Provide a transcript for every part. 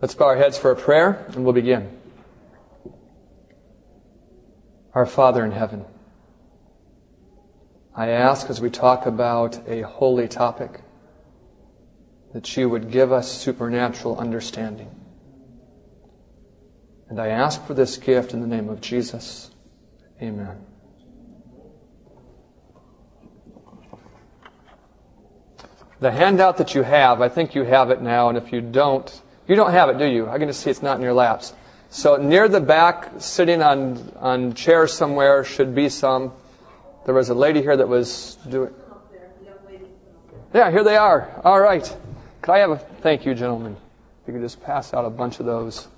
Let's bow our heads for a prayer and we'll begin. Our Father in heaven, I ask as we talk about a holy topic that you would give us supernatural understanding. And I ask for this gift in the name of Jesus. Amen. The handout that you have, I think you have it now, and if you don't, you don't have it, do you? I can just see it's not in your laps. So near the back, sitting on, on chairs somewhere, should be some. There was a lady here that was doing. Yeah, here they are. All right. Could I have a thank you, gentlemen? If you could just pass out a bunch of those.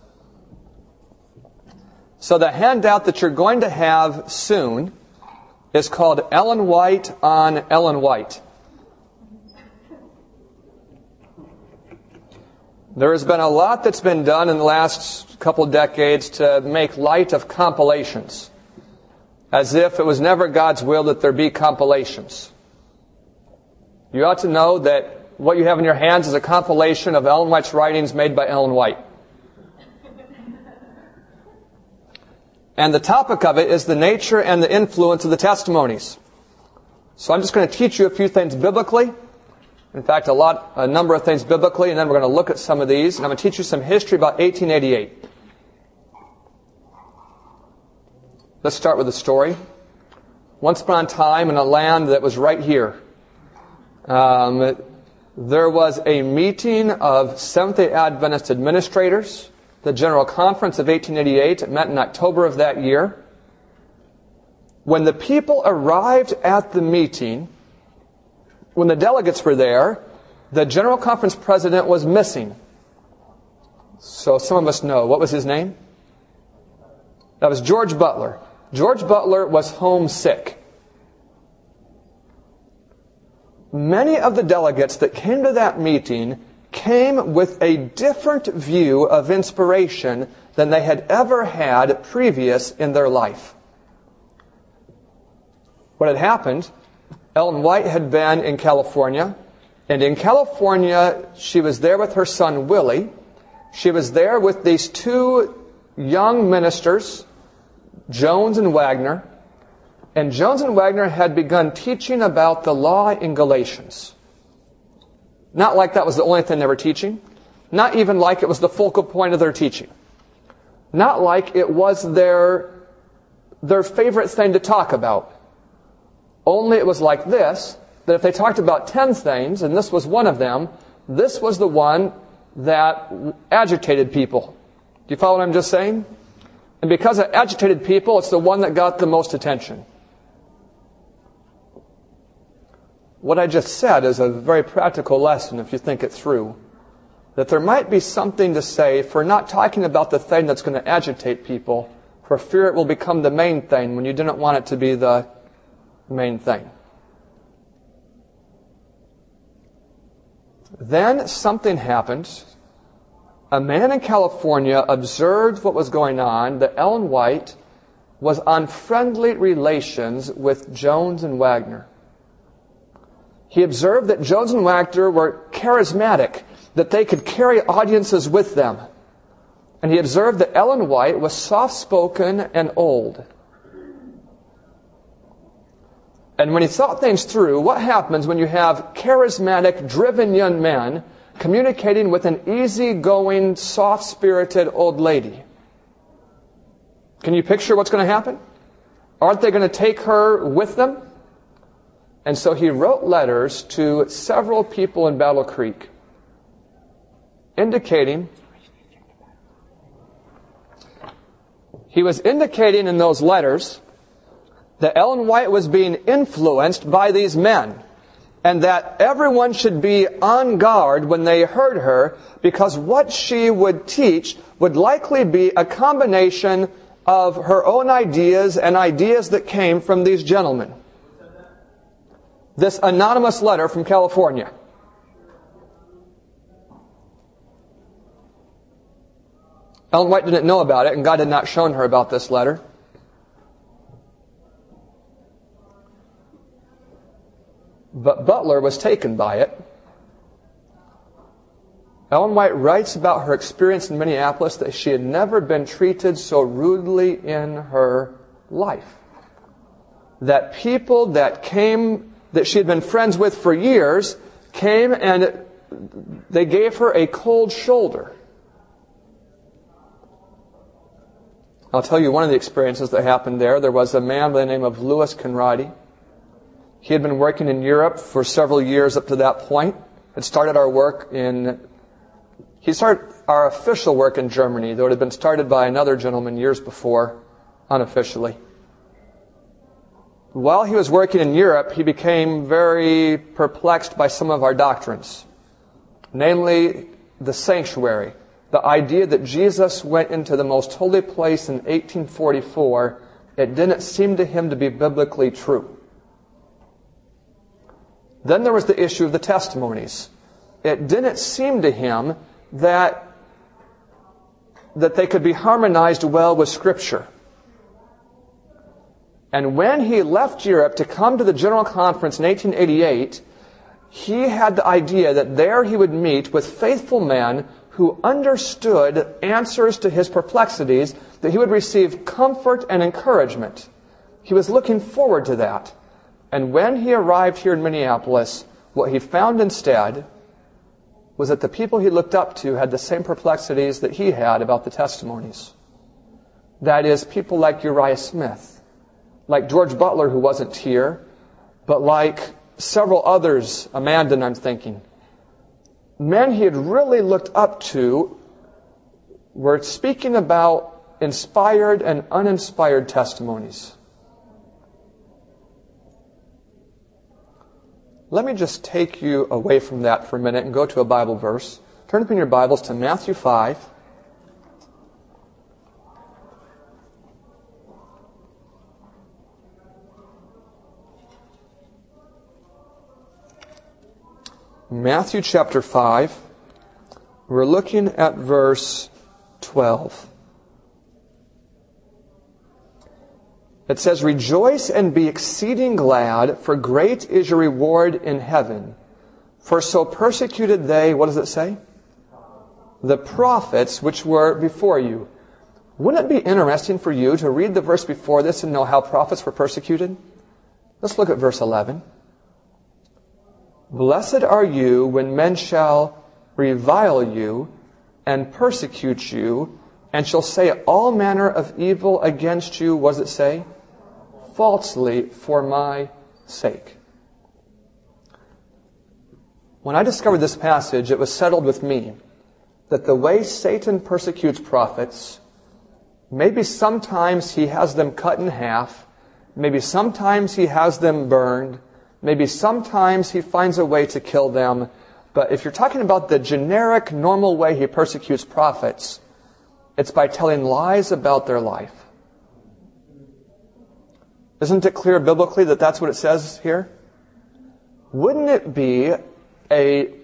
So the handout that you're going to have soon is called Ellen White on Ellen White. There has been a lot that's been done in the last couple decades to make light of compilations, as if it was never God's will that there be compilations. You ought to know that what you have in your hands is a compilation of Ellen White's writings made by Ellen White. And the topic of it is the nature and the influence of the testimonies. So I'm just going to teach you a few things biblically in fact, a lot, a number of things biblically, and then we're going to look at some of these, and I'm going to teach you some history about 1888. Let's start with a story. Once upon a time, in a land that was right here, um, there was a meeting of Seventh day Adventist administrators. The General Conference of 1888 it met in October of that year. When the people arrived at the meeting, when the delegates were there, the General Conference president was missing. So some of us know. What was his name? That was George Butler. George Butler was homesick. Many of the delegates that came to that meeting came with a different view of inspiration than they had ever had previous in their life. What had happened Ellen White had been in California, and in California, she was there with her son Willie. She was there with these two young ministers, Jones and Waggoner. And Jones and Waggoner had begun teaching about the law in Galatians. Not like that was the only thing they were teaching. Not even like it was the focal point of their teaching. Not like it was their, their favorite thing to talk about. Only it was like this, that if they talked about 10 things, and this was one of them, this was the one that agitated people. Do you follow what I'm just saying? And because it agitated people, it's the one that got the most attention. What I just said is a very practical lesson if you think it through. That there might be something to say for not talking about the thing that's going to agitate people, for fear it will become the main thing when you didn't want it to be the main thing. Then something happened. A man in California observed what was going on, that Ellen White was on friendly relations with Jones and Waggoner. He observed that Jones and Waggoner were charismatic, that they could carry audiences with them. And he observed that Ellen White was soft spoken and old. And when he thought things through, what happens when you have charismatic, driven young men communicating with an easygoing, soft spirited old lady? Can you picture what's going to happen? Aren't they going to take her with them? And so he wrote letters to several people in Battle Creek indicating he was indicating in those letters that Ellen White was being influenced by these men and that everyone should be on guard when they heard her because what she would teach would likely be a combination of her own ideas and ideas that came from these gentlemen. This anonymous letter from California. Ellen White didn't know about it, and God had not shown her about this letter. But Butler was taken by it. Ellen White writes about her experience in Minneapolis that she had never been treated so rudely in her life. That people that came, that she had been friends with for years, came and they gave her a cold shoulder. I'll tell you one of the experiences that happened there. There was a man by the name of Louis Conradi. He had been working in Europe for several years up to that point. Had started our work in, he started our official work in Germany, though it had been started by another gentleman years before, unofficially. While he was working in Europe, he became very perplexed by some of our doctrines, namely the sanctuary, the idea that Jesus went into the most holy place in 1844, it didn't seem to him to be biblically true. Then there was the issue of the testimonies. It didn't seem to him that, that they could be harmonized well with Scripture. And when he left Europe to come to the General Conference in 1888, he had the idea that there he would meet with faithful men who understood answers to his perplexities, that he would receive comfort and encouragement. He was looking forward to that. And when he arrived here in Minneapolis, what he found instead was that the people he looked up to had the same perplexities that he had about the testimonies. That is, people like Uriah Smith, like George Butler, who wasn't here, but like several others, Amanda, I'm thinking, men he had really looked up to were speaking about inspired and uninspired testimonies. Let me just take you away from that for a minute and go to a Bible verse. Turn up in your Bibles to Matthew 5. Matthew chapter 5. We're looking at verse 12. It says, Rejoice and be exceeding glad, for great is your reward in heaven. For so persecuted they, what does it say? The prophets which were before you. Wouldn't it be interesting for you to read the verse before this and know how prophets were persecuted? Let's look at verse 11. Blessed are you when men shall revile you and persecute you and shall say all manner of evil against you, does it say? Falsely for my sake. When I discovered this passage, it was settled with me that the way Satan persecutes prophets, maybe sometimes he has them cut in half, maybe sometimes he has them burned, Maybe sometimes he finds a way to kill them. But if you're talking about the generic, normal way he persecutes prophets, it's by telling lies about their life. Isn't it clear biblically that that's what it says here? Wouldn't it be a,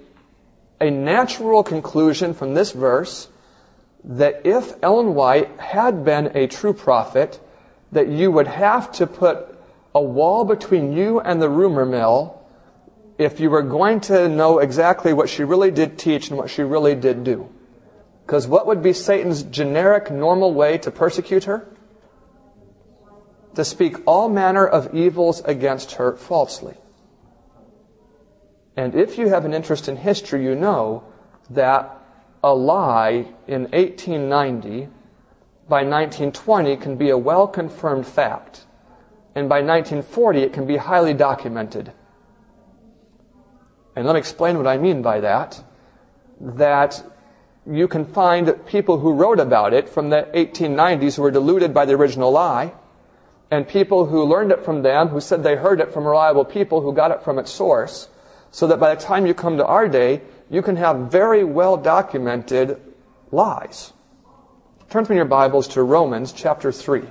a natural conclusion from this verse that if Ellen White had been a true prophet, that you would have to put a wall between you and the rumor mill if you were going to know exactly what she really did teach and what she really did do. Because what would be Satan's generic, normal way to persecute her? To speak all manner of evils against her falsely. And if you have an interest in history, you know that a lie in 1890 by 1920 can be a well confirmed fact and by 1940 it can be highly documented. And let me explain what I mean by that. That you can find people who wrote about it from the 1890s who were deluded by the original lie, and people who learned it from them, who said they heard it from reliable people who got it from its source, so that by the time you come to our day, you can have very well documented lies. Turn from your Bibles to Romans chapter 3.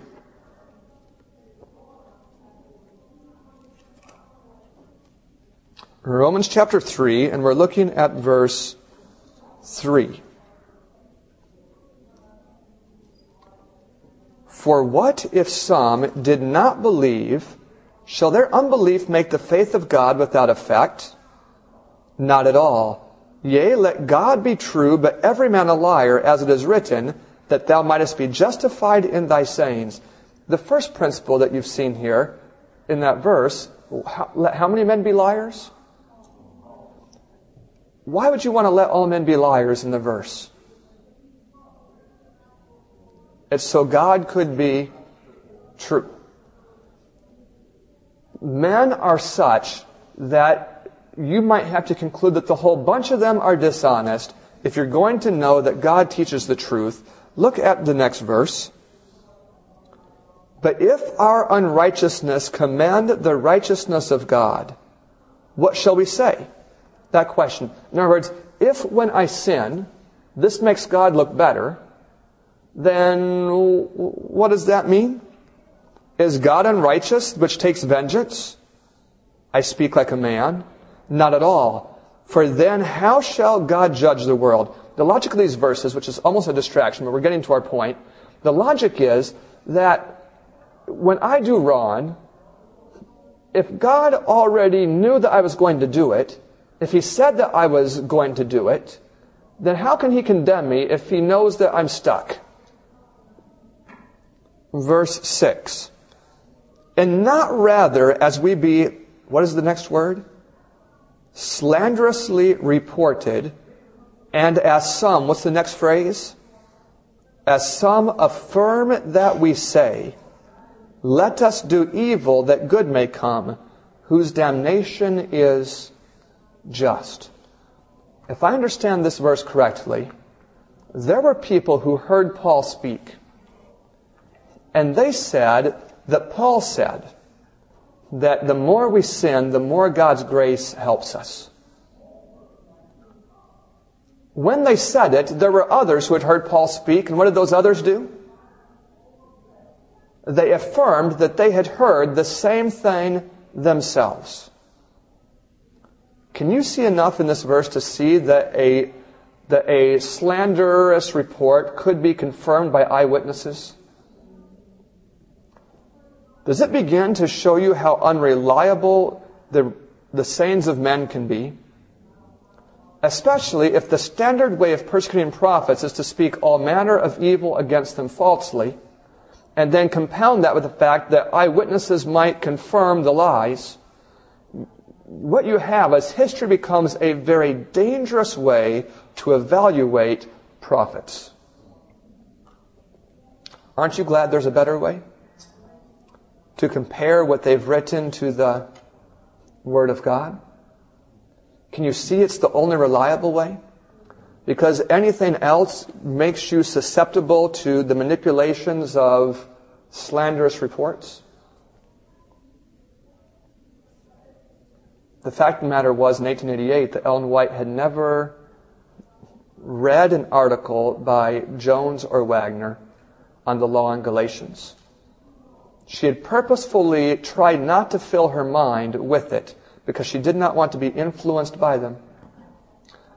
Romans chapter 3, and we're looking at verse 3. For what if some did not believe? Shall their unbelief make the faith of God without effect? Not at all. Yea, let God be true, but every man a liar, as it is written, that thou mightest be justified in thy sayings. The first principle that you've seen here in that verse, how, let how many men be liars? Why would you want to let all men be liars in the verse? It's so God could be true. Men are such that you might have to conclude that the whole bunch of them are dishonest if you're going to know that God teaches the truth. Look at the next verse. But if our unrighteousness command the righteousness of God, what shall we say? That question. In other words, if when I sin, this makes God look better, then what does that mean? Is God unrighteous, which takes vengeance? I speak like a man. Not at all. For then how shall God judge the world? The logic of these verses, which is almost a distraction, but we're getting to our point, the logic is that when I do wrong, if God already knew that I was going to do it, if He said that I was going to do it, then how can He condemn me if He knows that I'm stuck? Verse 6. And not rather as we be, what is the next word? Slanderously reported, and as some, what's the next phrase? As some affirm that we say, let us do evil that good may come, whose damnation is just. If I understand this verse correctly, there were people who heard Paul speak, and they said that Paul said that the more we sin, the more God's grace helps us. When they said it, there were others who had heard Paul speak, and what did those others do? they affirmed that they had heard the same thing themselves. Can you see enough in this verse to see that a, that a slanderous report could be confirmed by eyewitnesses? Does it begin to show you how unreliable the, the sayings of men can be? Especially if the standard way of persecuting prophets is to speak all manner of evil against them falsely and then compound that with the fact that eyewitnesses might confirm the lies, what you have is history becomes a very dangerous way to evaluate prophets. Aren't you glad there's a better way? To compare what they've written to the Word of God? Can you see it's the only reliable way? because anything else makes you susceptible to the manipulations of slanderous reports. The fact of the matter was, in 1888, that Ellen White had never read an article by Jones or Waggoner on the law in Galatians. She had purposefully tried not to fill her mind with it because she did not want to be influenced by them.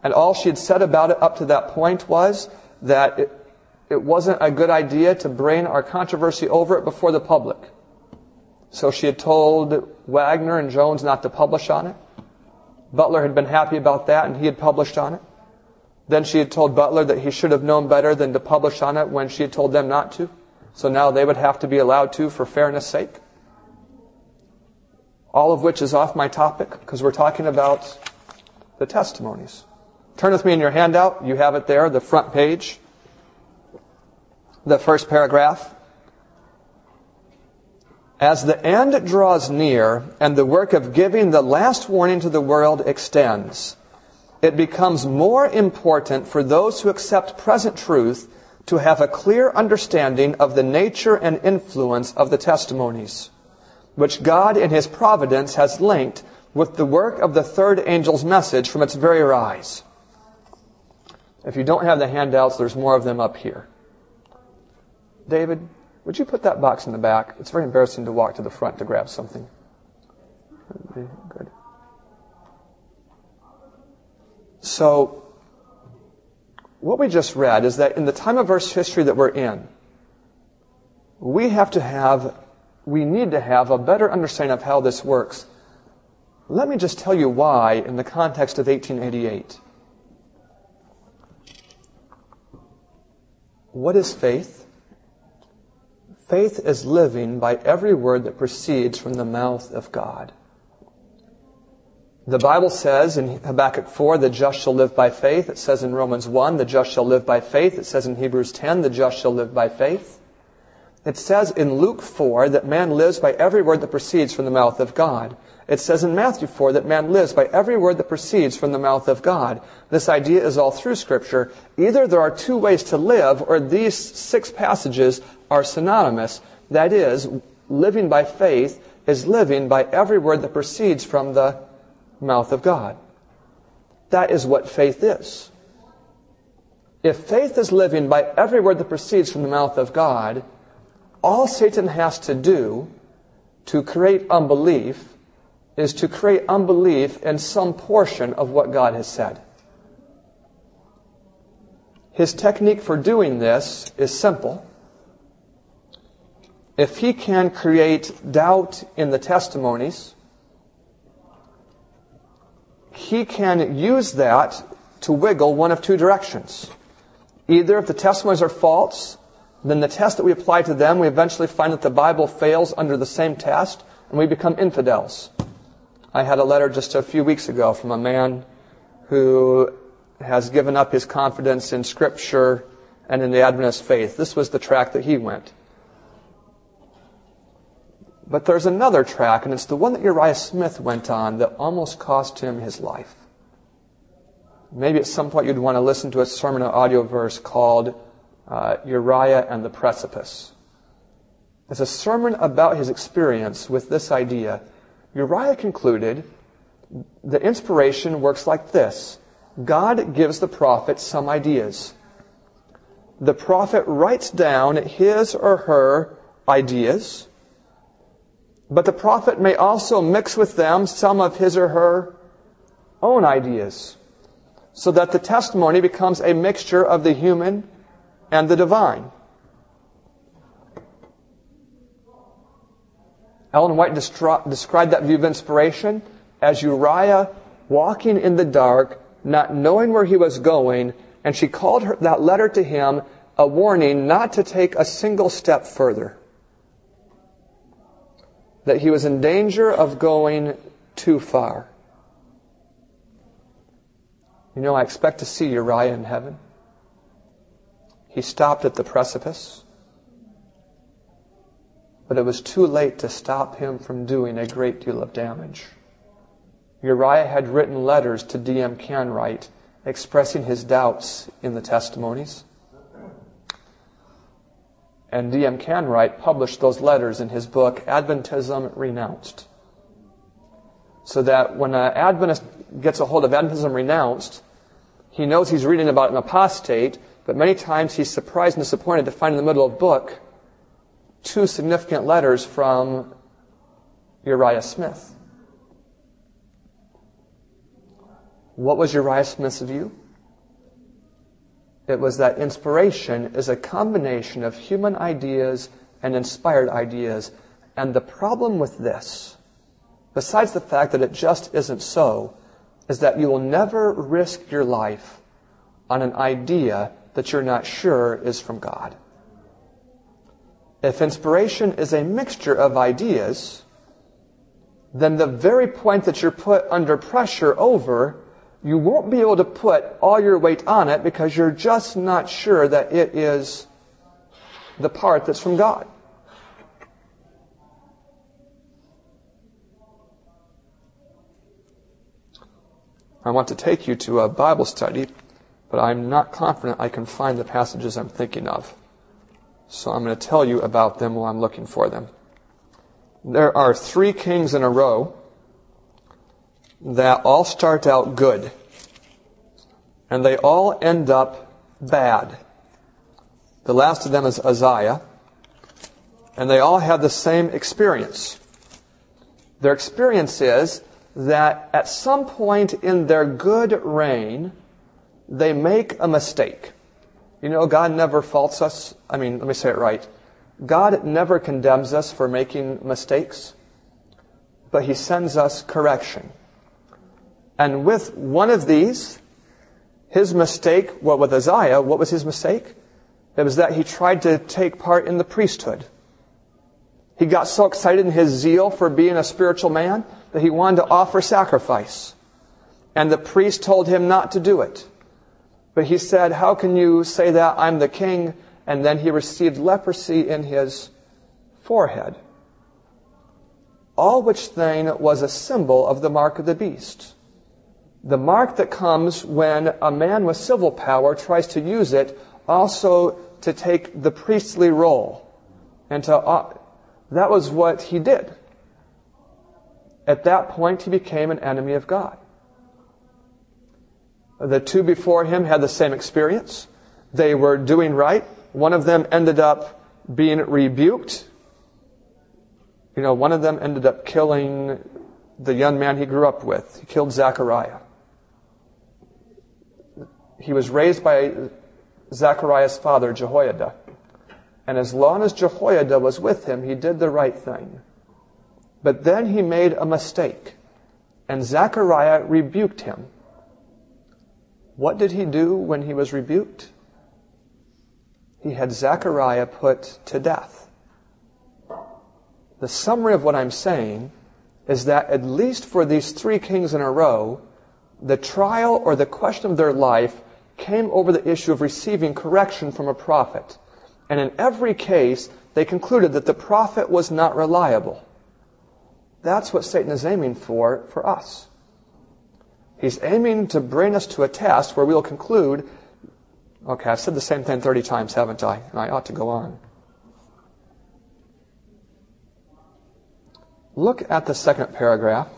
And all she had said about it up to that point was that it, it wasn't a good idea to bring our controversy over it before the public. So she had told Waggoner and Jones not to publish on it. Butler had been happy about that and he had published on it. Then she had told Butler that he should have known better than to publish on it when she had told them not to. So now they would have to be allowed to for fairness sake. All of which is off my topic because we're talking about the testimonies. Turn with me in your handout. You have it there, the front page, the first paragraph. As the end draws near and the work of giving the last warning to the world extends, it becomes more important for those who accept present truth to have a clear understanding of the nature and influence of the testimonies, which God in His providence has linked with the work of the third angel's message from its very rise. If you don't have the handouts, there's more of them up here. David, would you put that box in the back? It's very embarrassing to walk to the front to grab something. Good. So, what we just read is that in the time of Earth's history that we're in, we have to have, we need to have a better understanding of how this works. Let me just tell you why in the context of 1888. What is faith? Faith is living by every word that proceeds from the mouth of God. The Bible says in Habakkuk 4, the just shall live by faith. It says in Romans 1, the just shall live by faith. It says in Hebrews 10, the just shall live by faith. It says in Luke 4 that man lives by every word that proceeds from the mouth of God. It says in Matthew 4 that man lives by every word that proceeds from the mouth of God. This idea is all through Scripture. Either there are two ways to live, or these six passages are synonymous. That is, living by faith is living by every word that proceeds from the mouth of God. That is what faith is. If faith is living by every word that proceeds from the mouth of God, all Satan has to do to create unbelief is to create unbelief in some portion of what God has said. His technique for doing this is simple. If he can create doubt in the testimonies, he can use that to wiggle one of two directions. Either if the testimonies are false, then the test that we apply to them, we eventually find that the Bible fails under the same test, and we become infidels. I had a letter just a few weeks ago from a man who has given up his confidence in Scripture and in the Adventist faith. This was the track that he went. But there's another track, and it's the one that Uriah Smith went on that almost cost him his life. Maybe at some point you'd want to listen to a sermon or AudioVerse called uh, Uriah and the Precipice. It's a sermon about his experience with this idea. Uriah concluded the inspiration works like this God gives the prophet some ideas. The prophet writes down his or her ideas but the prophet may also mix with them some of his or her own ideas, so that the testimony becomes a mixture of the human and the divine. Ellen White described that view of inspiration as Uriah walking in the dark, not knowing where he was going, and she called her, that letter to him a warning not to take a single step further that he was in danger of going too far. You know, I expect to see Uriah in heaven. He stopped at the precipice, but it was too late to stop him from doing a great deal of damage. Uriah had written letters to D.M. Canright expressing his doubts in the testimonies. And D.M. Canright published those letters in his book, Adventism Renounced. So that when an Adventist gets a hold of Adventism Renounced, he knows he's reading about an apostate, but many times he's surprised and disappointed to find in the middle of the book two significant letters from Uriah Smith. What was Uriah Smith's view? It was that inspiration is a combination of human ideas and inspired ideas. And the problem with this, besides the fact that it just isn't so, is that you will never risk your life on an idea that you're not sure is from God. If inspiration is a mixture of ideas, then the very point that you're put under pressure over you won't be able to put all your weight on it because you're just not sure that it is the part that's from God. I want to take you to a Bible study, but I'm not confident I can find the passages I'm thinking of. So I'm going to tell you about them while I'm looking for them. There are three kings in a row that all start out good and they all end up bad. The last of them is Uzziah, and they all have the same experience. Their experience is that at some point in their good reign, they make a mistake. You know, God never faults us. I mean, let me say it right. God never condemns us for making mistakes, but He sends us correction. And with one of these, his mistake, well, with Uzziah, what was his mistake? It was that he tried to take part in the priesthood. He got so excited in his zeal for being a spiritual man that he wanted to offer sacrifice. And the priest told him not to do it. But he said, How can you say that? I'm the king. And then he received leprosy in his forehead. All which thing was a symbol of the mark of the beast. The mark that comes when a man with civil power tries to use it also to take the priestly role. And to, uh, that was what he did. At that point, he became an enemy of God. The two before him had the same experience. They were doing right. One of them ended up being rebuked. You know, one of them ended up killing the young man he grew up with. He killed Zechariah. He was raised by Zechariah's father, Jehoiada. And as long as Jehoiada was with him, he did the right thing. But then he made a mistake, and Zechariah rebuked him. What did he do when he was rebuked? He had Zechariah put to death. The summary of what I'm saying is that at least for these three kings in a row, the trial or the question of their life came over the issue of receiving correction from a prophet. And in every case, they concluded that the prophet was not reliable. That's what Satan is aiming for for us. He's aiming to bring us to a test where we'll conclude, okay, I've said the same thing 30 times, haven't I? And I ought to go on. Look at the second paragraph.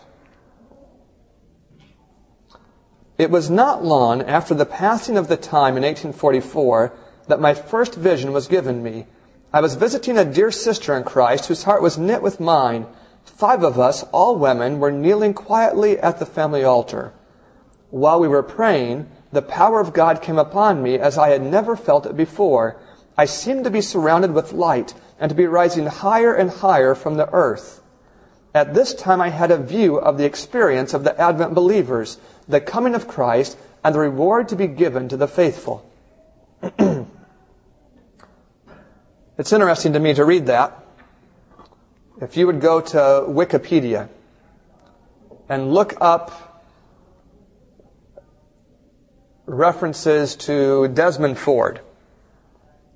It was not long after the passing of the time in 1844 that my first vision was given me. I was visiting a dear sister in Christ whose heart was knit with mine. Five of us, all women, were kneeling quietly at the family altar. While we were praying, the power of God came upon me as I had never felt it before. I seemed to be surrounded with light and to be rising higher and higher from the earth. At this time, I had a view of the experience of the Advent believers, the coming of Christ, and the reward to be given to the faithful. it's interesting to me to read that. If you would go to Wikipedia and look up references to Desmond Ford.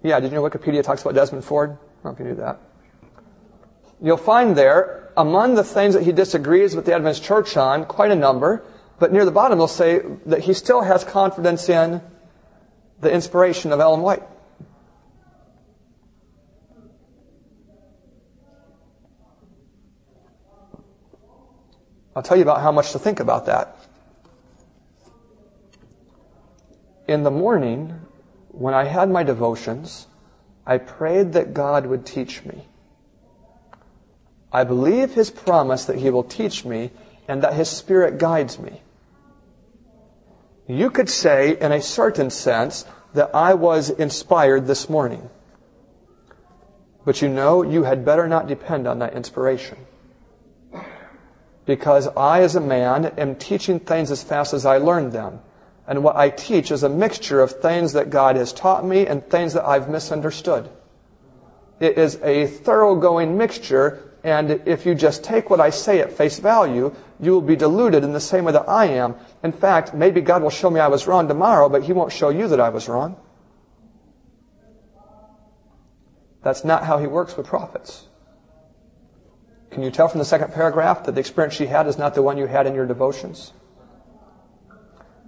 Yeah, did you know Wikipedia talks about Desmond Ford? I don't know if you knew that. You'll find there among the things that he disagrees with the Adventist church on, quite a number, but near the bottom they'll say that he still has confidence in the inspiration of Ellen White. I'll tell you about how much to think about that. In the morning, when I had my devotions, I prayed that God would teach me. I believe his promise that he will teach me and that his spirit guides me. You could say, in a certain sense, that I was inspired this morning. But you know, you had better not depend on that inspiration. Because I, as a man, am teaching things as fast as I learned them. And what I teach is a mixture of things that God has taught me and things that I've misunderstood. It is a thoroughgoing mixture and if you just take what I say at face value, you will be deluded in the same way that I am. In fact, maybe God will show me I was wrong tomorrow, but He won't show you that I was wrong. That's not how He works with prophets. Can you tell from the second paragraph that the experience she had is not the one you had in your devotions?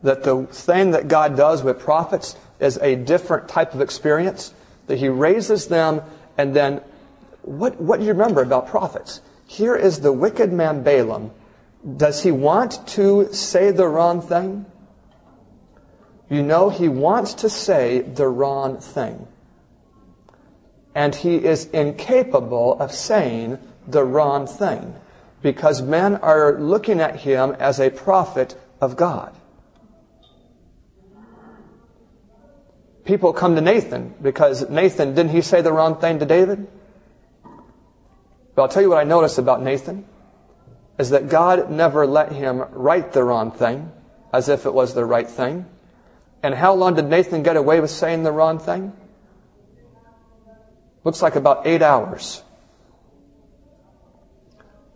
That the thing that God does with prophets is a different type of experience, that He raises them and then what, what do you remember about prophets? Here is the wicked man Balaam. Does he want to say the wrong thing? You know, he wants to say the wrong thing. And he is incapable of saying the wrong thing because men are looking at him as a prophet of God. People come to Nathan because Nathan, didn't he say the wrong thing to David? But I'll tell you what I noticed about Nathan is that God never let him write the wrong thing as if it was the right thing. And how long did Nathan get away with saying the wrong thing? Looks like about eight hours.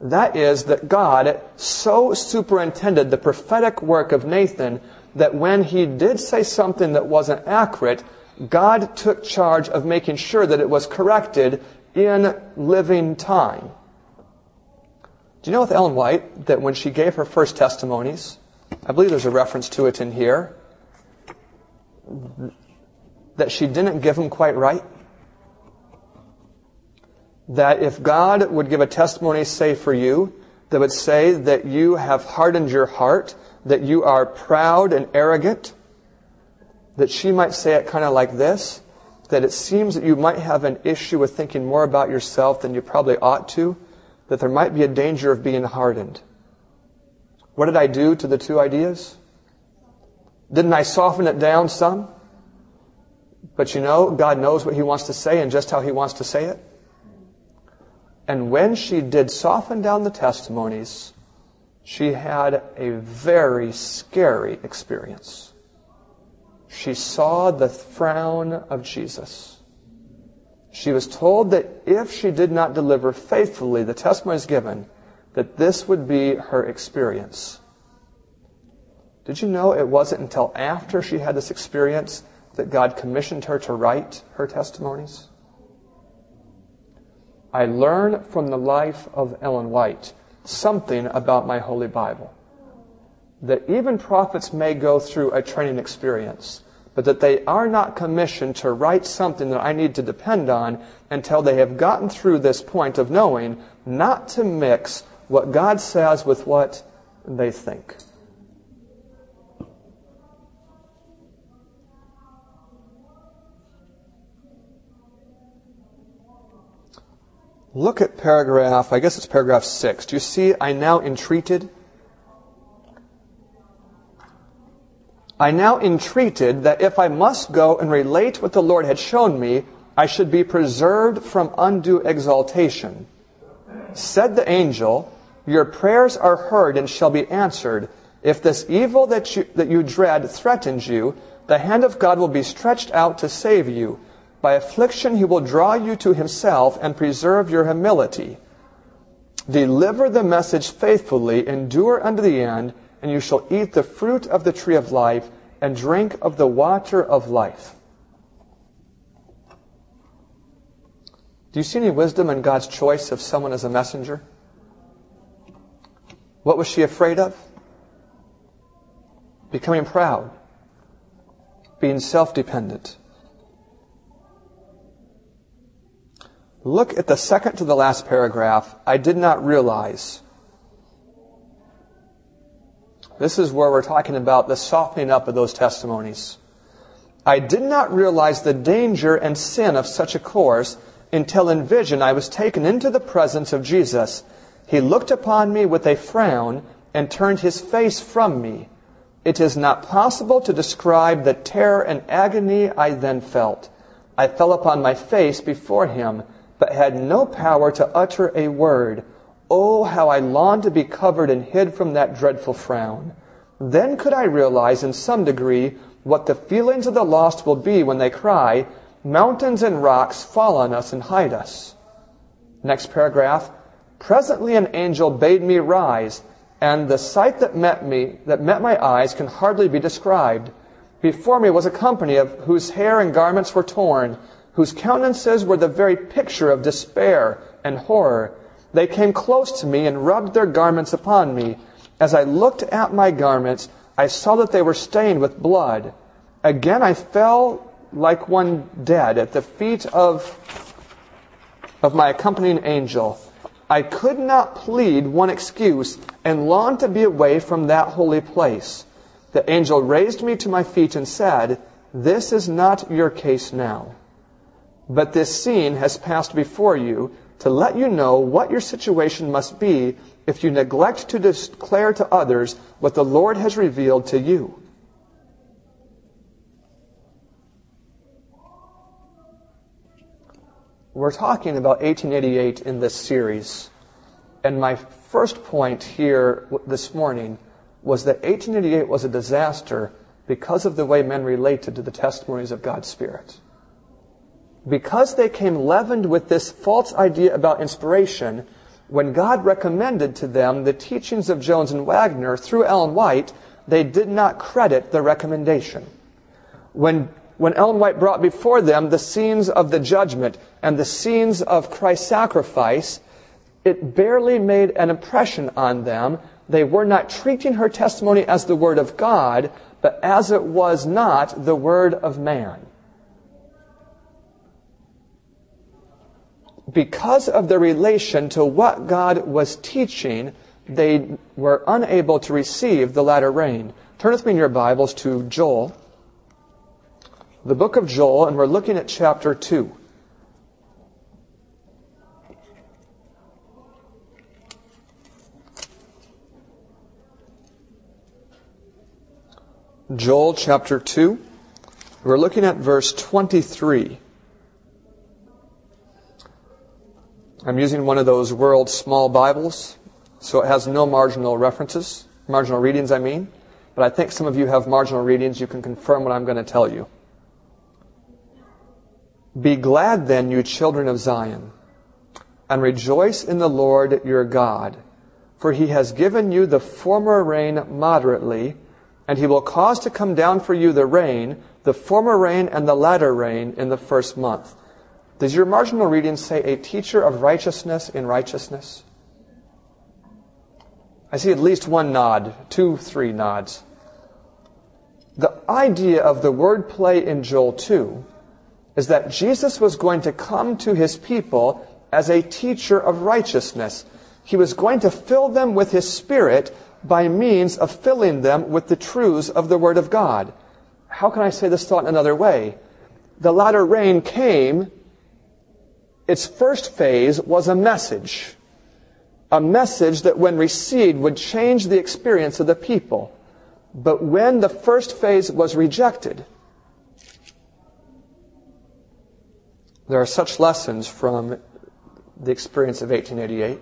That is that God so superintended the prophetic work of Nathan that when he did say something that wasn't accurate, God took charge of making sure that it was corrected in living time. Do you know with Ellen White that when she gave her first testimonies, I believe there's a reference to it in here, that she didn't give them quite right? That if God would give a testimony, say for you, that would say that you have hardened your heart, that you are proud and arrogant, that she might say it kind of like this, that it seems that you might have an issue with thinking more about yourself than you probably ought to, that there might be a danger of being hardened. What did I do to the two ideas? Didn't I soften it down some? But you know, God knows what He wants to say and just how He wants to say it. And when she did soften down the testimonies, she had a very scary experience. She saw the frown of Jesus. She was told that if she did not deliver faithfully the testimonies given, that this would be her experience. Did you know it wasn't until after she had this experience that God commissioned her to write her testimonies? I learn from the life of Ellen White something about my Holy Bible. That even prophets may go through a training experience, but that they are not commissioned to write something that I need to depend on until they have gotten through this point of knowing not to mix what God says with what they think. Look at paragraph, I guess it's paragraph six. Do you see, I now entreated? I now entreated that if I must go and relate what the Lord had shown me, I should be preserved from undue exaltation. Said the angel, Your prayers are heard and shall be answered. If this evil that you, that you dread threatens you, the hand of God will be stretched out to save you. By affliction he will draw you to himself and preserve your humility. Deliver the message faithfully, endure unto the end, and you shall eat the fruit of the tree of life and drink of the water of life. Do you see any wisdom in God's choice of someone as a messenger? What was she afraid of? Becoming proud, being self dependent. Look at the second to the last paragraph. I did not realize. This is where we're talking about the softening up of those testimonies. I did not realize the danger and sin of such a course until in vision I was taken into the presence of Jesus. He looked upon me with a frown and turned his face from me. It is not possible to describe the terror and agony I then felt. I fell upon my face before him but had no power to utter a word. Oh, how I longed to be covered and hid from that dreadful frown. Then could I realize in some degree what the feelings of the lost will be when they cry, Mountains and rocks fall on us and hide us. Next paragraph. Presently an angel bade me rise, and the sight that met me, that met my eyes, can hardly be described. Before me was a company of whose hair and garments were torn, whose countenances were the very picture of despair and horror. They came close to me and rubbed their garments upon me. As I looked at my garments, I saw that they were stained with blood. Again I fell like one dead at the feet of, of my accompanying angel. I could not plead one excuse and longed to be away from that holy place. The angel raised me to my feet and said, This is not your case now. But this scene has passed before you to let you know what your situation must be if you neglect to declare to others what the Lord has revealed to you. We're talking about 1888 in this series, and my first point here this morning was that 1888 was a disaster because of the way men related to the testimonies of God's Spirit. Because they came leavened with this false idea about inspiration, when God recommended to them the teachings of Jones and Waggoner through Ellen White, they did not credit the recommendation. When, when Ellen White brought before them the scenes of the judgment and the scenes of Christ's sacrifice, it barely made an impression on them. They were not treating her testimony as the Word of God, but as it was not the Word of man. Because of the relation to what God was teaching, they were unable to receive the latter rain. Turn with me in your Bibles to Joel, the book of Joel, and we're looking at chapter 2. Joel chapter 2. We're looking at verse 23. I'm using one of those world small Bibles, so it has no marginal references, marginal readings, I mean. But I think some of you have marginal readings. You can confirm what I'm going to tell you. Be glad then, you children of Zion, and rejoice in the Lord your God, for he has given you the former rain moderately and he will cause to come down for you the rain, the former rain and the latter rain in the first month. Does your marginal reading say a teacher of righteousness in righteousness? I see at least one nod, two, three nods. The idea of the word play in Joel 2 is that Jesus was going to come to his people as a teacher of righteousness. He was going to fill them with his spirit by means of filling them with the truths of the Word of God. How can I say this thought in another way? The latter rain came. Its first phase was a message. A message that when received would change the experience of the people. But when the first phase was rejected, there are such lessons from the experience of 1888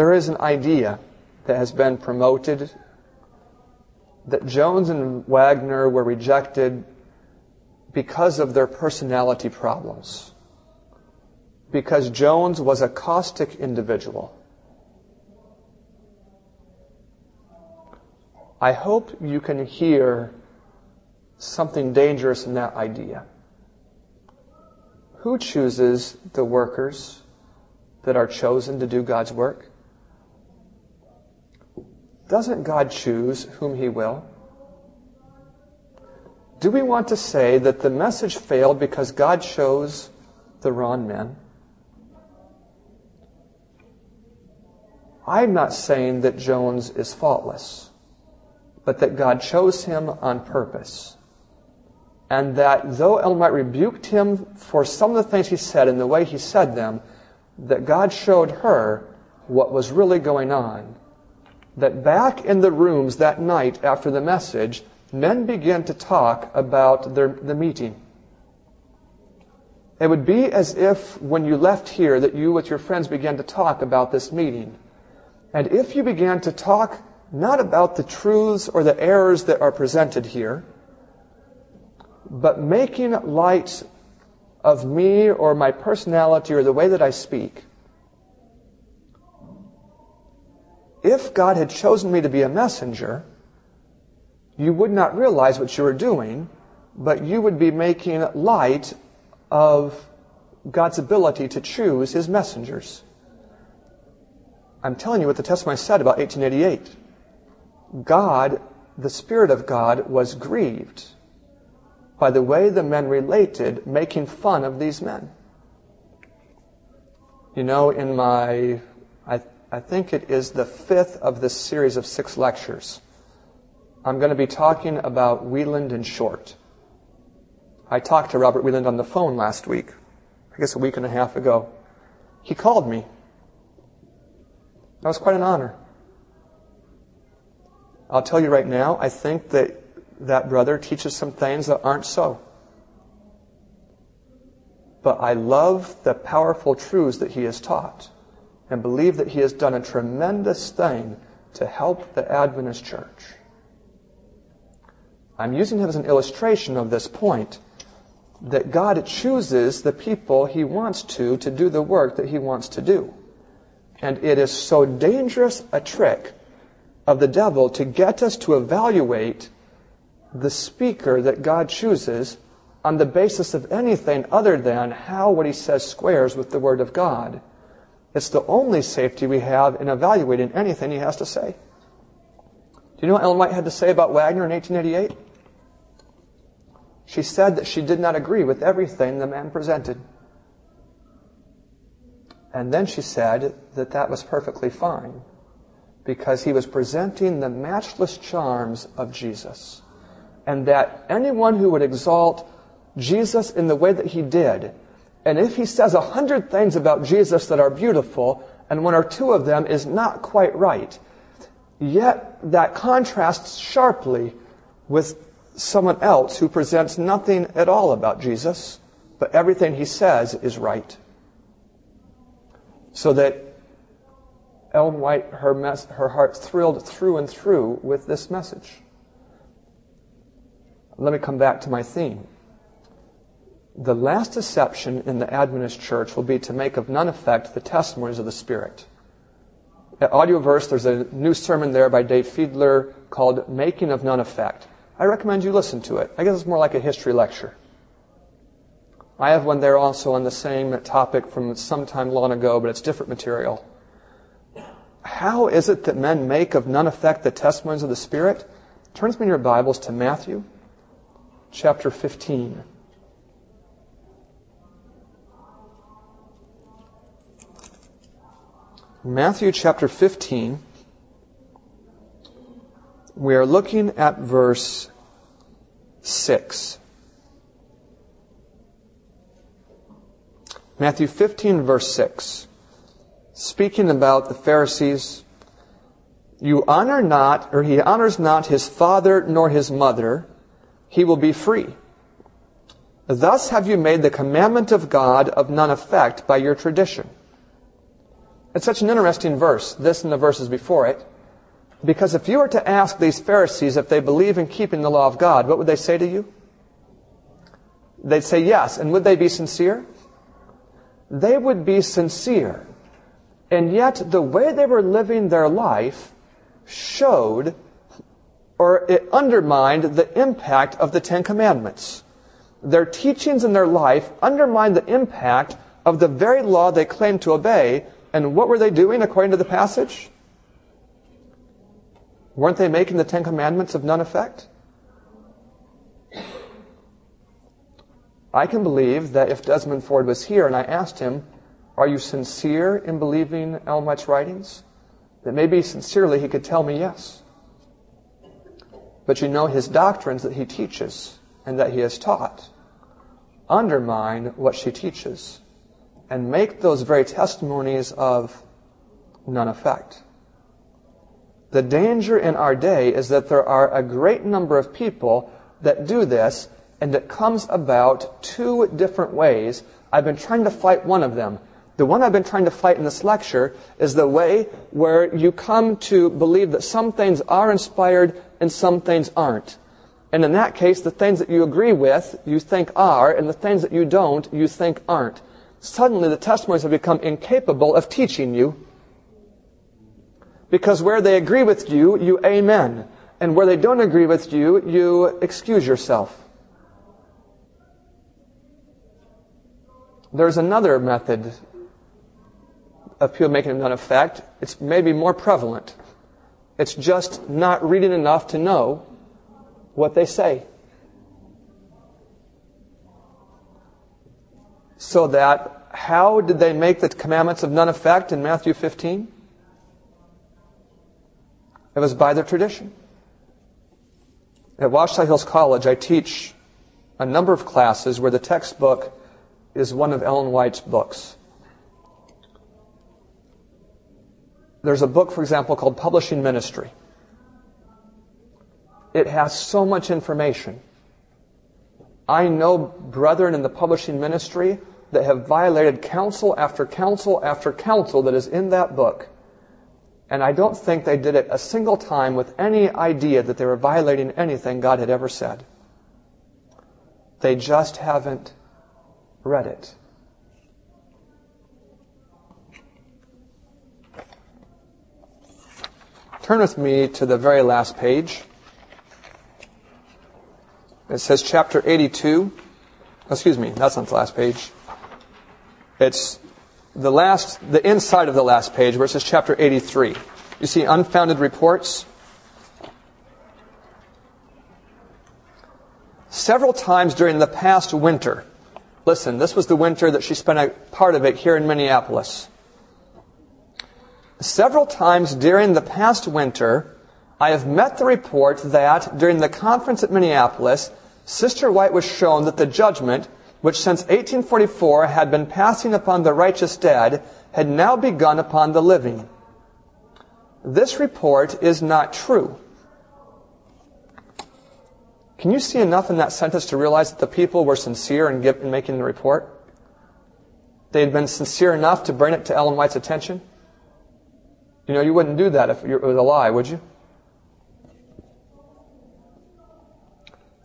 there is an idea that has been promoted that Jones and Waggoner were rejected because of their personality problems. Because Jones was a caustic individual. I hope you can hear something dangerous in that idea. Who chooses the workers that are chosen to do God's work? Doesn't God choose whom He will? Do we want to say that the message failed because God chose the wrong men? I'm not saying that Jones is faultless, but that God chose him on purpose. And that though Ellen White rebuked him for some of the things he said and the way he said them, that God showed her what was really going on that back in the rooms that night after the message, men began to talk about their, the meeting. It would be as if when you left here that you with your friends began to talk about this meeting. And if you began to talk not about the truths or the errors that are presented here, but making light of me or my personality or the way that I speak, if God had chosen me to be a messenger, you would not realize what you were doing, but you would be making light of God's ability to choose his messengers. I'm telling you what the testimony said about 1888. God, the Spirit of God, was grieved by the way the men related, making fun of these men. You know, in my, I I think it is the fifth of this series of six lectures. I'm going to be talking about Wieland and Short. I talked to Robert Wieland on the phone last week, I guess a week and a half ago. He called me. That was quite an honor. I'll tell you right now, I think that that brother teaches some things that aren't so. But I love the powerful truths that he has taught and believe that he has done a tremendous thing to help the Adventist church. I'm using him as an illustration of this point that God chooses the people he wants to to do the work that he wants to do. And it is so dangerous a trick of the devil to get us to evaluate the speaker that God chooses on the basis of anything other than how what he says squares with the Word of God. It's the only safety we have in evaluating anything he has to say. Do you know what Ellen White had to say about Waggoner in 1888? She said that she did not agree with everything the man presented. And then she said that that was perfectly fine because he was presenting the matchless charms of Jesus. And that anyone who would exalt Jesus in the way that he did, and if he says a hundred things about Jesus that are beautiful, and one or two of them is not quite right, yet that contrasts sharply with someone else who presents nothing at all about Jesus, but everything he says is right. So that Ellen White, her, her heart thrilled through and through with this message. Let me come back to my theme. The last deception in the Adventist church will be to make of none effect the testimonies of the Spirit. At AudioVerse, there's a new sermon there by Dave Fiedler called Making of None Effect. I recommend you listen to it. I guess it's more like a history lecture. I have one there also on the same topic from some time long ago, but it's different material. How is it that men make of none effect the testimonies of the Spirit? Turn me in your Bibles to Matthew chapter 15. Matthew chapter 15 we are looking at verse 6. Matthew 15, verse 6. Speaking about the Pharisees, you honor not, or he honors not his father nor his mother, he will be free. Thus have you made the commandment of God of none effect by your tradition. It's such an interesting verse, this and the verses before it. Because if you were to ask these Pharisees if they believe in keeping the law of God, what would they say to you? They'd say yes. And would they be sincere? They would be sincere. And yet, the way they were living their life showed or it undermined the impact of the Ten Commandments. Their teachings and their life undermined the impact of the very law they claimed to obey. And what were they doing according to the passage? Weren't they making the Ten Commandments of none effect? I can believe that if Desmond Ford was here and I asked him, Are you sincere in believing Ellen writings? That maybe sincerely he could tell me yes. But you know, his doctrines that he teaches and that he has taught undermine what she teaches and make those very testimonies of none effect. The danger in our day is that there are a great number of people that do this, and it comes about two different ways. I've been trying to fight one of them. The one I've been trying to fight in this lecture is the way where you come to believe that some things are inspired and some things aren't. And in that case, the things that you agree with, you think are, and the things that you don't, you think aren't. Suddenly, the testimonies have become incapable of teaching you because where they agree with you, you amen. And where they don't agree with you, you excuse yourself. There's another method of people making an effect. It's maybe more prevalent. It's just not reading enough to know what they say. So that, how did they make the commandments of none effect in Matthew 15? It was by their tradition. At Ouachita Hills College, I teach a number of classes where the textbook is one of Ellen White's books. There's a book, for example, called Publishing Ministry. It has so much information. I know brethren in the publishing ministry that have violated counsel after counsel after counsel that is in that book. And I don't think they did it a single time with any idea that they were violating anything God had ever said. They just haven't read it. Turn with me to the very last page. It says chapter 82. Excuse me, that's not the last page. It's the last, the inside of the last page where it says chapter 83. You see unfounded reports. Several times during the past winter, listen, this was the winter that she spent a part of it here in Minneapolis. Several times during the past winter, I have met the report that during the conference at Minneapolis, Sister White was shown that the judgment, which since 1844 had been passing upon the righteous dead, had now begun upon the living. This report is not true. Can you see enough in that sentence to realize that the people were sincere in, give, in making the report? They had been sincere enough to bring it to Ellen White's attention? You know, you wouldn't do that if it was a lie, would you?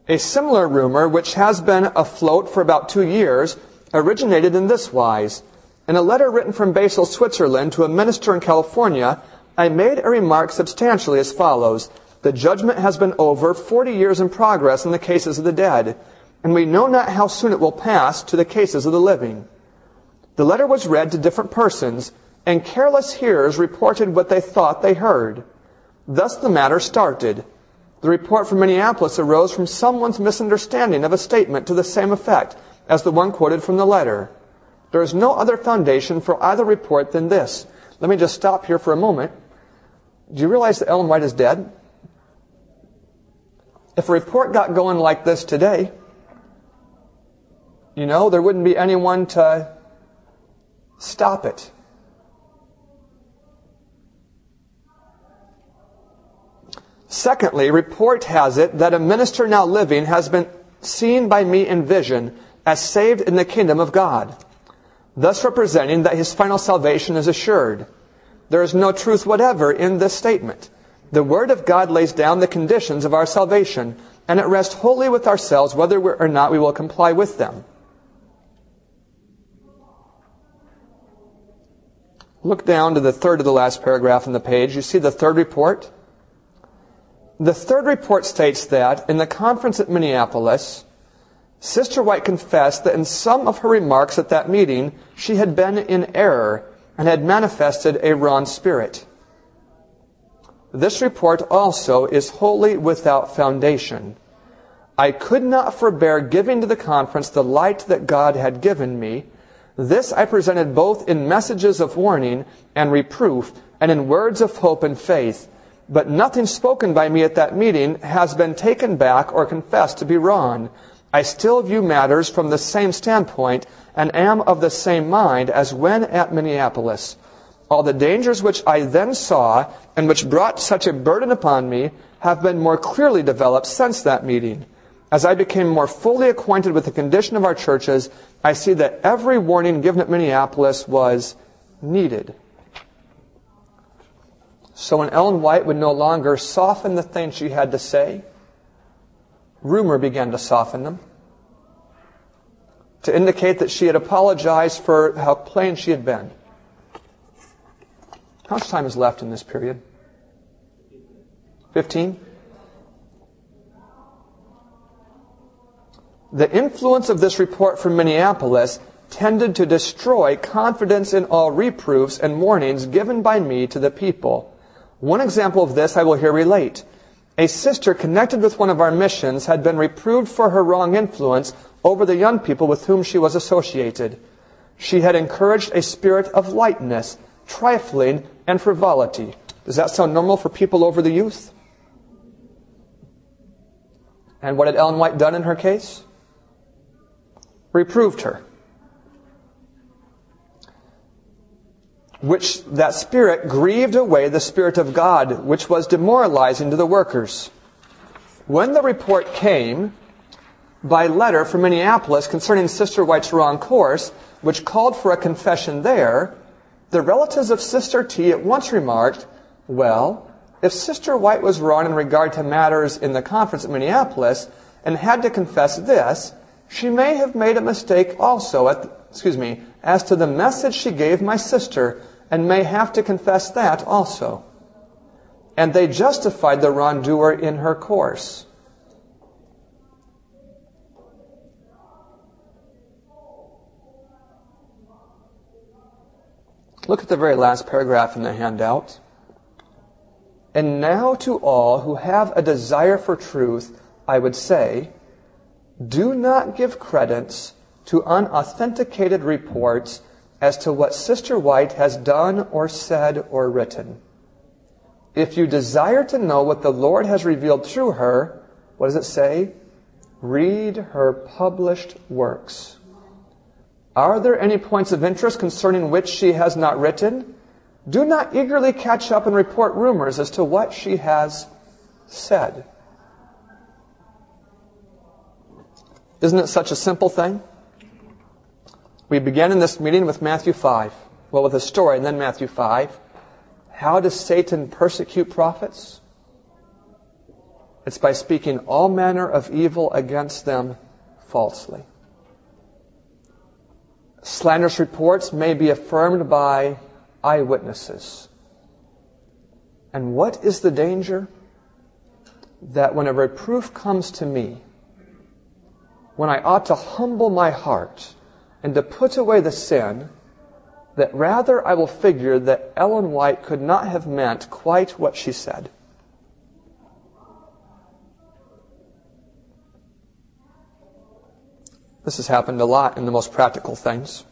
A similar rumor, which has been afloat for about two years, originated in this wise. In a letter written from Basel, Switzerland to a minister in California, I made a remark substantially as follows. The judgment has been over 40 years in progress in the cases of the dead, and we know not how soon it will pass to the cases of the living. The letter was read to different persons, and careless hearers reported what they thought they heard. Thus the matter started. The report from Minneapolis arose from someone's misunderstanding of a statement to the same effect as the one quoted from the letter. There is no other foundation for either report than this. Let me just stop here for a moment. Do you realize that Ellen White is dead? If a report got going like this today, you know, there wouldn't be anyone to stop it. Secondly, report has it that a minister now living has been seen by me in vision as saved in the kingdom of God, thus representing that his final salvation is assured. There is no truth whatever in this statement. The Word of God lays down the conditions of our salvation, and it rests wholly with ourselves whether or not we will comply with them. Look down to the third of the last paragraph on the page. You see the third report? The third report states that in the conference at Minneapolis, Sister White confessed that in some of her remarks at that meeting, she had been in error and had manifested a wrong spirit. This report also is wholly without foundation. I could not forbear giving to the conference the light that God had given me. This I presented both in messages of warning and reproof and in words of hope and faith but nothing spoken by me at that meeting has been taken back or confessed to be wrong. I still view matters from the same standpoint and am of the same mind as when at Minneapolis. All the dangers which I then saw and which brought such a burden upon me have been more clearly developed since that meeting. As I became more fully acquainted with the condition of our churches, I see that every warning given at Minneapolis was needed. So when Ellen White would no longer soften the things she had to say, rumor began to soften them to indicate that she had apologized for how plain she had been. How much time is left in this period? 15? The influence of this report from Minneapolis tended to destroy confidence in all reproofs and warnings given by me to the people one example of this I will here relate. A sister connected with one of our missions had been reproved for her wrong influence over the young people with whom she was associated. She had encouraged a spirit of lightness, trifling, and frivolity. Does that sound normal for people over the youth? And what had Ellen White done in her case? Reproved her. Which that spirit grieved away the Spirit of God, which was demoralizing to the workers. When the report came by letter from Minneapolis concerning Sister White's wrong course, which called for a confession there, the relatives of Sister T at once remarked, well, if Sister White was wrong in regard to matters in the conference at Minneapolis and had to confess this, she may have made a mistake also at, excuse me, as to the message she gave my sister and may have to confess that also. And they justified the wrongdoer in her course. Look at the very last paragraph in the handout. And now to all who have a desire for truth, I would say, do not give credence to unauthenticated reports as to what Sister White has done or said or written. If you desire to know what the Lord has revealed through her, what does it say? Read her published works. Are there any points of interest concerning which she has not written? Do not eagerly catch up and report rumors as to what she has said. Isn't it such a simple thing? We began in this meeting with Matthew 5. Well, with a story, and then Matthew 5. How does Satan persecute prophets? It's by speaking all manner of evil against them falsely. Slanderous reports may be affirmed by eyewitnesses. And what is the danger? That when a reproof comes to me, when I ought to humble my heart and to put away the sin, that rather I will figure that Ellen White could not have meant quite what she said. This has happened a lot in the most practical things.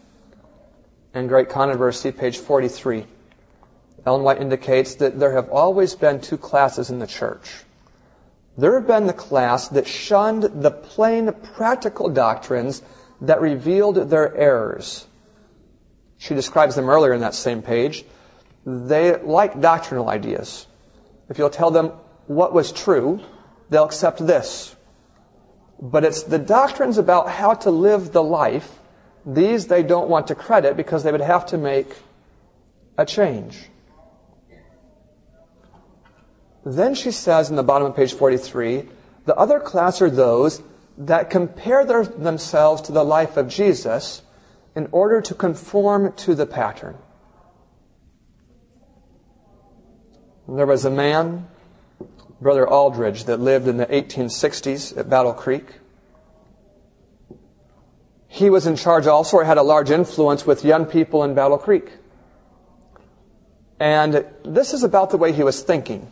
In Great Controversy, page 43, Ellen White indicates that there have always been two classes in the church. There have been the class that shunned the plain practical doctrines that revealed their errors. She describes them earlier in that same page. They like doctrinal ideas. If you'll tell them what was true, they'll accept this. But it's the doctrines about how to live the life, these they don't want to credit because they would have to make a change. Then she says in the bottom of page 43, the other class are those that compare their, themselves to the life of Jesus in order to conform to the pattern. There was a man Brother Aldrich that lived in the 1860s at Battle Creek. He was in charge also, or had a large influence with young people in Battle Creek. And this is about the way he was thinking.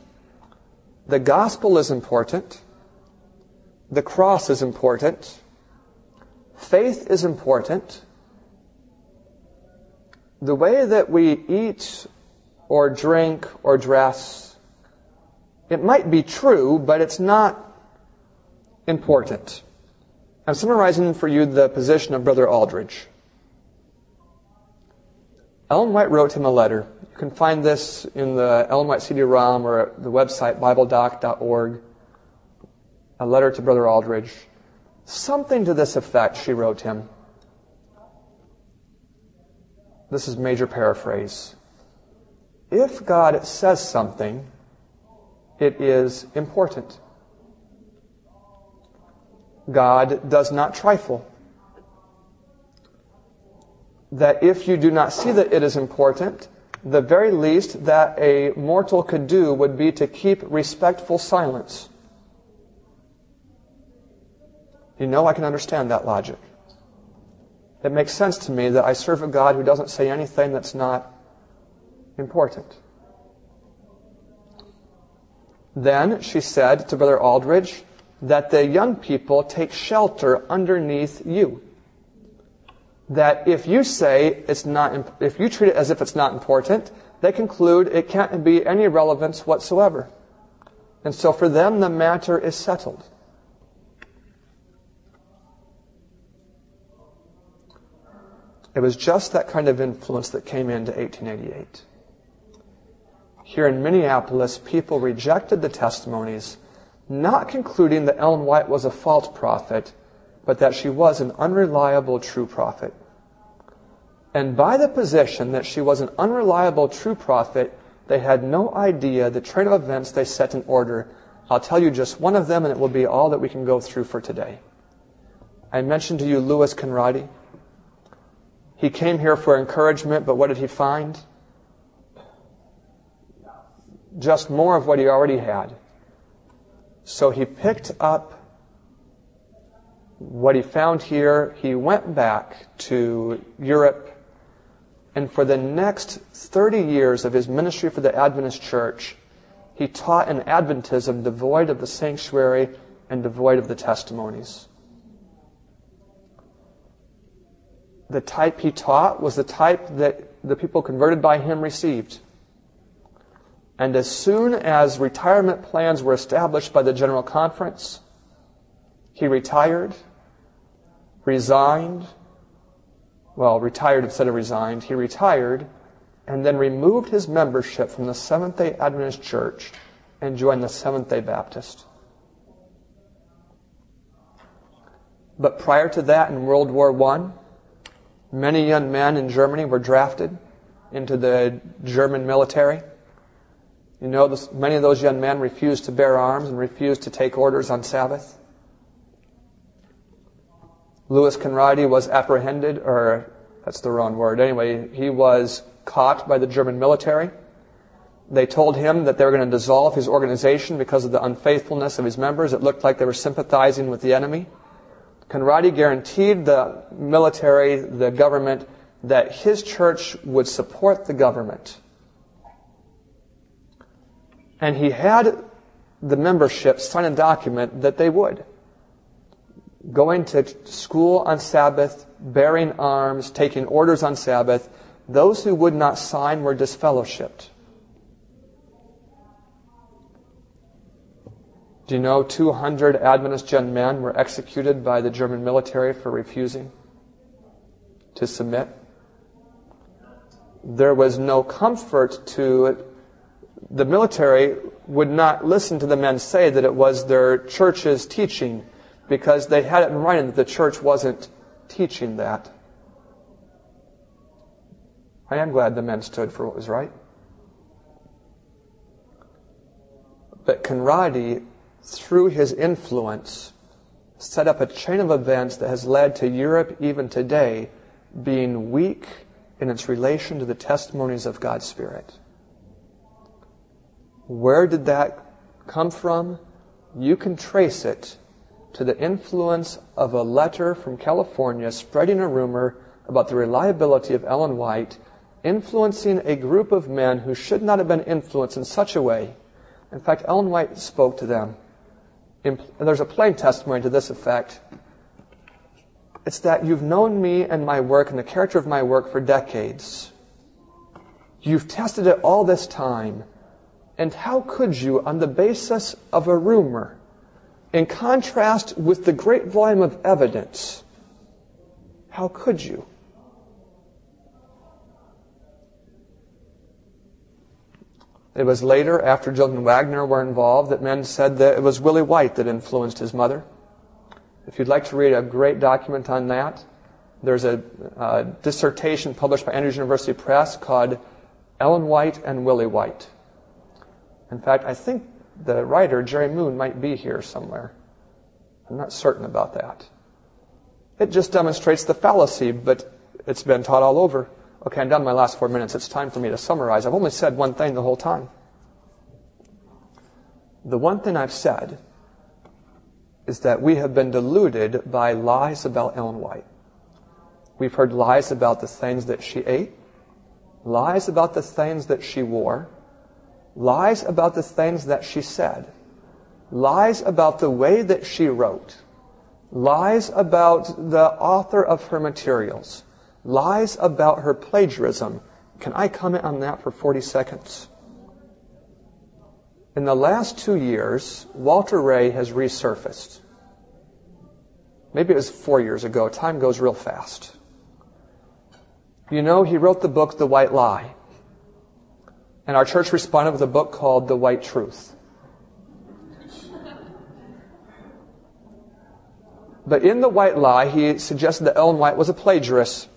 The gospel is important. The cross is important. Faith is important. The way that we eat or drink or dress it might be true, but it's not important. I'm summarizing for you the position of Brother Aldrich. Ellen White wrote him a letter. You can find this in the Ellen White CD-ROM or the website bibledoc.org. A letter to Brother Aldrich. Something to this effect she wrote him. This is major paraphrase. If God says something, it is important. God does not trifle. That if you do not see that it is important, the very least that a mortal could do would be to keep respectful silence. You know, I can understand that logic. It makes sense to me that I serve a God who doesn't say anything that's not important. Then she said to Brother Aldrich that the young people take shelter underneath you. That if you say it's not, if you treat it as if it's not important, they conclude it can't be any relevance whatsoever. And so for them, the matter is settled. It was just that kind of influence that came into 1888 here in Minneapolis, people rejected the testimonies, not concluding that Ellen White was a false prophet, but that she was an unreliable true prophet. And by the position that she was an unreliable true prophet, they had no idea the train of events they set in order. I'll tell you just one of them, and it will be all that we can go through for today. I mentioned to you Louis Conradi. He came here for encouragement, but what did he find? Just more of what he already had. So he picked up what he found here. He went back to Europe, and for the next 30 years of his ministry for the Adventist church, he taught an Adventism devoid of the sanctuary and devoid of the testimonies. The type he taught was the type that the people converted by him received. And as soon as retirement plans were established by the General Conference, he retired, resigned, well, retired instead of resigned. He retired and then removed his membership from the Seventh day Adventist Church and joined the Seventh day Baptist. But prior to that, in World War I, many young men in Germany were drafted into the German military. You know, this, many of those young men refused to bear arms and refused to take orders on Sabbath. Louis Conradi was apprehended, or that's the wrong word. Anyway, he was caught by the German military. They told him that they were going to dissolve his organization because of the unfaithfulness of his members. It looked like they were sympathizing with the enemy. Conradi guaranteed the military, the government, that his church would support the government. And he had the membership sign a document that they would going to school on Sabbath, bearing arms, taking orders on Sabbath, those who would not sign were disfellowshipped. Do you know 200 Adventist young men were executed by the German military for refusing to submit? There was no comfort to it. The military would not listen to the men say that it was their church's teaching because they had it in writing that the church wasn't teaching that. I am glad the men stood for what was right. But Conradi, through his influence, set up a chain of events that has led to Europe even today being weak in its relation to the testimonies of God's Spirit. Where did that come from? You can trace it to the influence of a letter from California spreading a rumor about the reliability of Ellen White, influencing a group of men who should not have been influenced in such a way. In fact, Ellen White spoke to them. There's a plain testimony to this effect. It's that you've known me and my work and the character of my work for decades. You've tested it all this time. And how could you, on the basis of a rumor, in contrast with the great volume of evidence, how could you? It was later, after Jill and Waggoner were involved, that men said that it was Willie White that influenced his mother. If you'd like to read a great document on that, there's a, a dissertation published by Andrews University Press called Ellen White and Willie White. In fact, I think the writer, Jerry Moon, might be here somewhere. I'm not certain about that. It just demonstrates the fallacy, but it's been taught all over. Okay, I'm done my last four minutes. It's time for me to summarize. I've only said one thing the whole time. The one thing I've said is that we have been deluded by lies about Ellen White. We've heard lies about the things that she ate, lies about the things that she wore, lies about the things that she said, lies about the way that she wrote, lies about the author of her materials, lies about her plagiarism. Can I comment on that for 40 seconds? In the last two years, Walter Rea has resurfaced. Maybe it was four years ago. Time goes real fast. You know, he wrote the book, The White Lie. And our church responded with a book called The White Truth. But in The White Lie, he suggested that Ellen White was a plagiarist.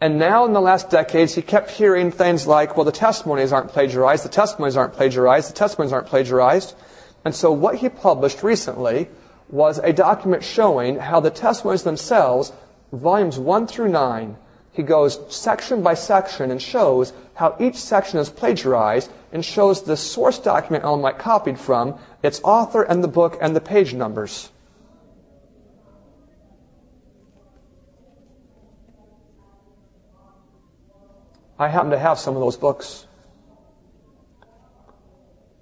And now in the last decades, he kept hearing things like, well, the testimonies aren't plagiarized, the testimonies aren't plagiarized, the testimonies aren't plagiarized. And so what he published recently was a document showing how the testimonies themselves, volumes 1 through 9, he goes section by section and shows how each section is plagiarized and shows the source document Ellen White copied from, its author and the book and the page numbers. I happen to have some of those books.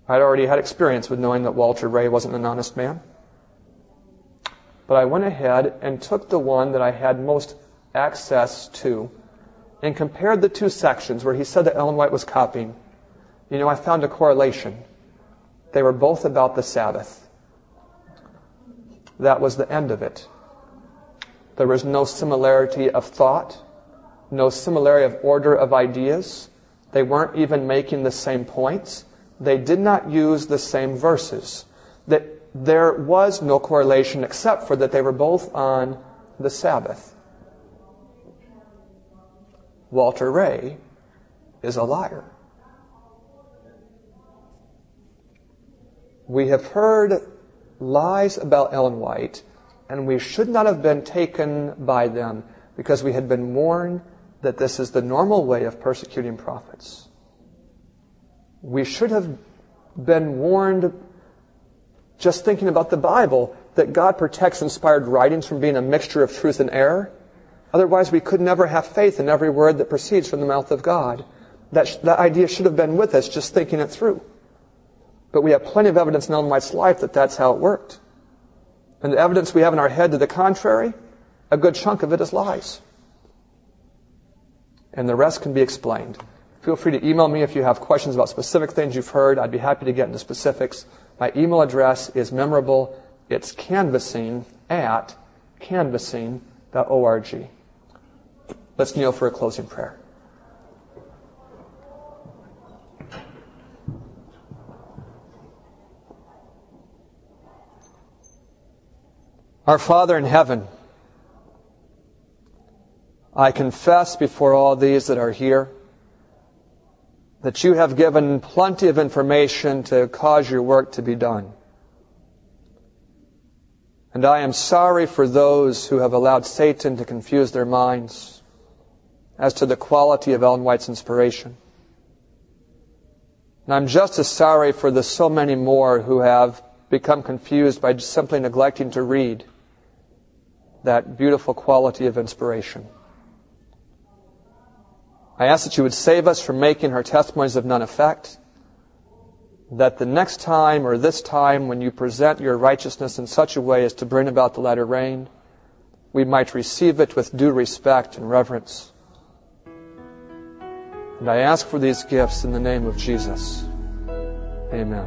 I'd already had experience with knowing that Walter Rea wasn't an honest man. But I went ahead and took the one that I had most access to and compared the two sections where he said that Ellen White was copying. You know, I found a correlation. They were both about the Sabbath. That was the end of it. There was no similarity of thought, no similarity of order of ideas. They weren't even making the same points. They did not use the same verses. That there was no correlation except for that they were both on the Sabbath. Walter Rea is a liar. We have heard lies about Ellen White, and we should not have been taken by them because we had been warned that this is the normal way of persecuting prophets. We should have been warned just thinking about the Bible that God protects inspired writings from being a mixture of truth and error. Otherwise, we could never have faith in every word that proceeds from the mouth of God. That, sh- that idea should have been with us just thinking it through. But we have plenty of evidence in Ellen White's life that that's how it worked. And the evidence we have in our head to the contrary, a good chunk of it is lies. And the rest can be explained. Feel free to email me if you have questions about specific things you've heard. I'd be happy to get into specifics. My email address is memorable. It's canvassing at canvassing.org. Let's kneel for a closing prayer. Our Father in heaven, I confess before all these that are here that you have given plenty of information to cause your work to be done. And I am sorry for those who have allowed Satan to confuse their minds as to the quality of Ellen White's inspiration. And I'm just as sorry for the so many more who have become confused by simply neglecting to read that beautiful quality of inspiration. I ask that you would save us from making her testimonies of none effect, that the next time or this time when you present your righteousness in such a way as to bring about the latter rain, we might receive it with due respect and reverence. And I ask for these gifts in the name of Jesus. Amen.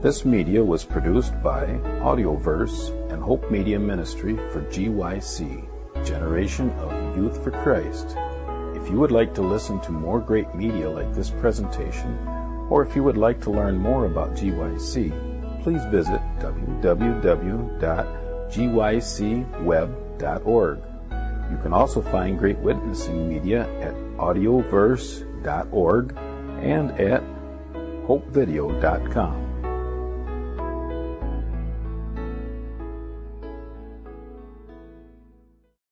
This media was produced by AudioVerse and Hope Media Ministry for GYC, Generation of Youth for Christ. If you would like to listen to more great media like this presentation, or if you would like to learn more about GYC, please visit www.gycweb.org. You can also find great witnessing media at audioverse.org and at hopevideo.com.